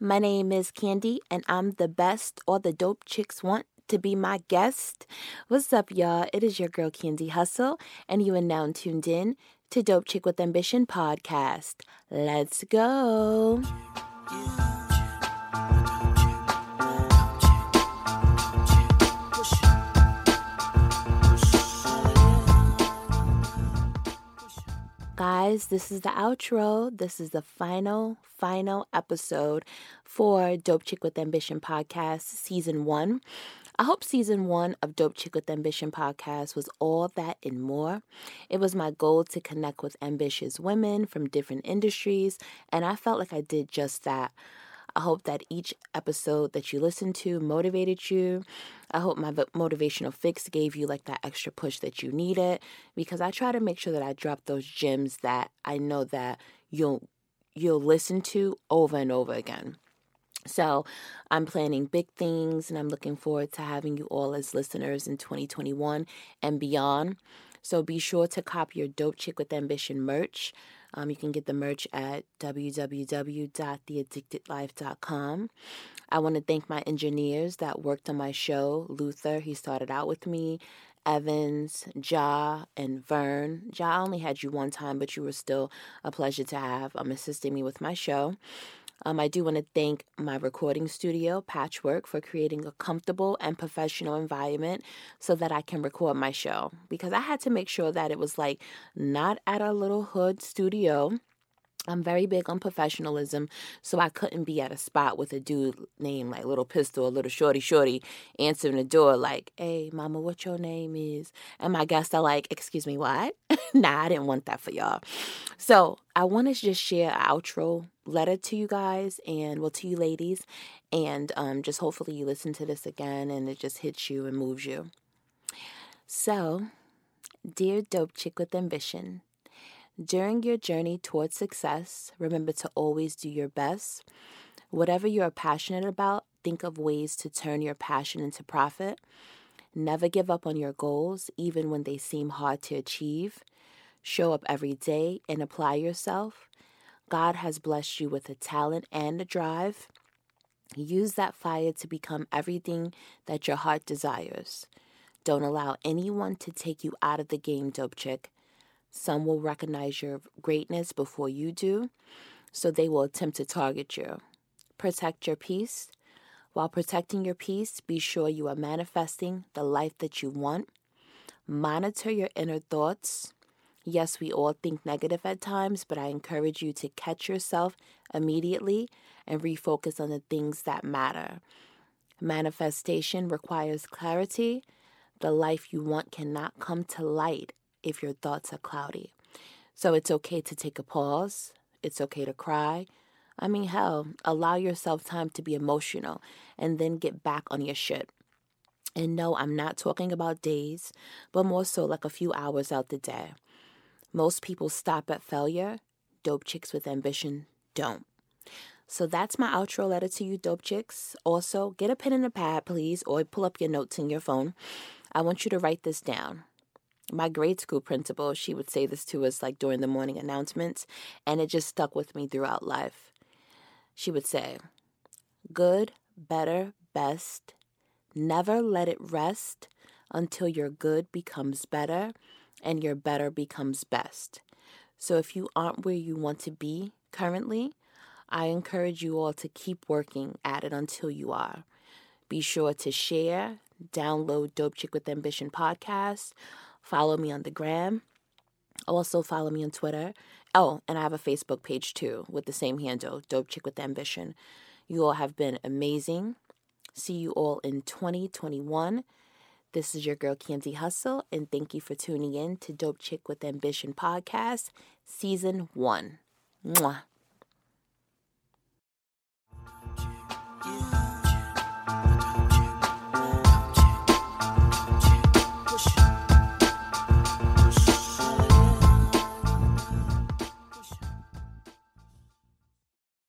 My name is Candy, and I'm the best all the dope chicks want to be my guest. What's up, y'all? It is your girl Candy Hustle, and you are now tuned in to Dope Chick with Ambition podcast. Let's go. Guys, this is the outro. This is the final, final episode for Dope Chick with Ambition podcast, season one. I hope season one of Dope Chick with Ambition podcast was all that and more. It was my goal to connect with ambitious women from different industries, and I felt like I did just that. I hope that each episode that you listened to motivated you. I hope my motivational fix gave you like that extra push that you needed because I try to make sure that I drop those gems that I know that you'll you'll listen to over and over again. So, I'm planning big things and I'm looking forward to having you all as listeners in 2021 and beyond. So, be sure to cop your Dope Chick with Ambition merch. Um, you can get the merch at www.theaddictedlife.com. I want to thank my engineers that worked on my show. Luther, he started out with me. Evans, Ja, and Vern. Ja, I only had you one time, but you were still a pleasure to have um, assisting me with my show. Um, I do want to thank my recording studio, Patchwork, for creating a comfortable and professional environment so that I can record my show. Because I had to make sure that it was like not at a little hood studio I'm very big on professionalism, so I couldn't be at a spot with a dude named like Little Pistol or Little Shorty Shorty answering the door like, "Hey, mama, what your name is?" And my guests are like, "Excuse me, what?" nah, I didn't want that for y'all. So I want to just share an outro letter to you guys and well to you ladies, and um, just hopefully you listen to this again and it just hits you and moves you. So, dear dope chick with ambition. During your journey towards success, remember to always do your best. Whatever you are passionate about, think of ways to turn your passion into profit. Never give up on your goals, even when they seem hard to achieve. Show up every day and apply yourself. God has blessed you with a talent and a drive. Use that fire to become everything that your heart desires. Don't allow anyone to take you out of the game, dope chick. Some will recognize your greatness before you do, so they will attempt to target you. Protect your peace. While protecting your peace, be sure you are manifesting the life that you want. Monitor your inner thoughts. Yes, we all think negative at times, but I encourage you to catch yourself immediately and refocus on the things that matter. Manifestation requires clarity. The life you want cannot come to light if your thoughts are cloudy. So it's okay to take a pause. It's okay to cry. I mean, hell, allow yourself time to be emotional and then get back on your shit. And no, I'm not talking about days, but more so like a few hours out the day. Most people stop at failure. Dope chicks with ambition don't. So that's my outro letter to you, dope chicks. Also, get a pen and a pad, please, or pull up your notes in your phone. I want you to write this down my grade school principal, she would say this to us like during the morning announcements, and it just stuck with me throughout life. She would say, Good, better, best. Never let it rest until your good becomes better and your better becomes best. So if you aren't where you want to be currently, I encourage you all to keep working at it until you are. Be sure to share, download Dope Chick with Ambition podcast Follow me on the gram. Also, follow me on Twitter. Oh, and I have a Facebook page too with the same handle, Dope Chick with Ambition. You all have been amazing. See you all in 2021. This is your girl Candy Hustle, and thank you for tuning in to Dope Chick with Ambition podcast, season one. Mwah.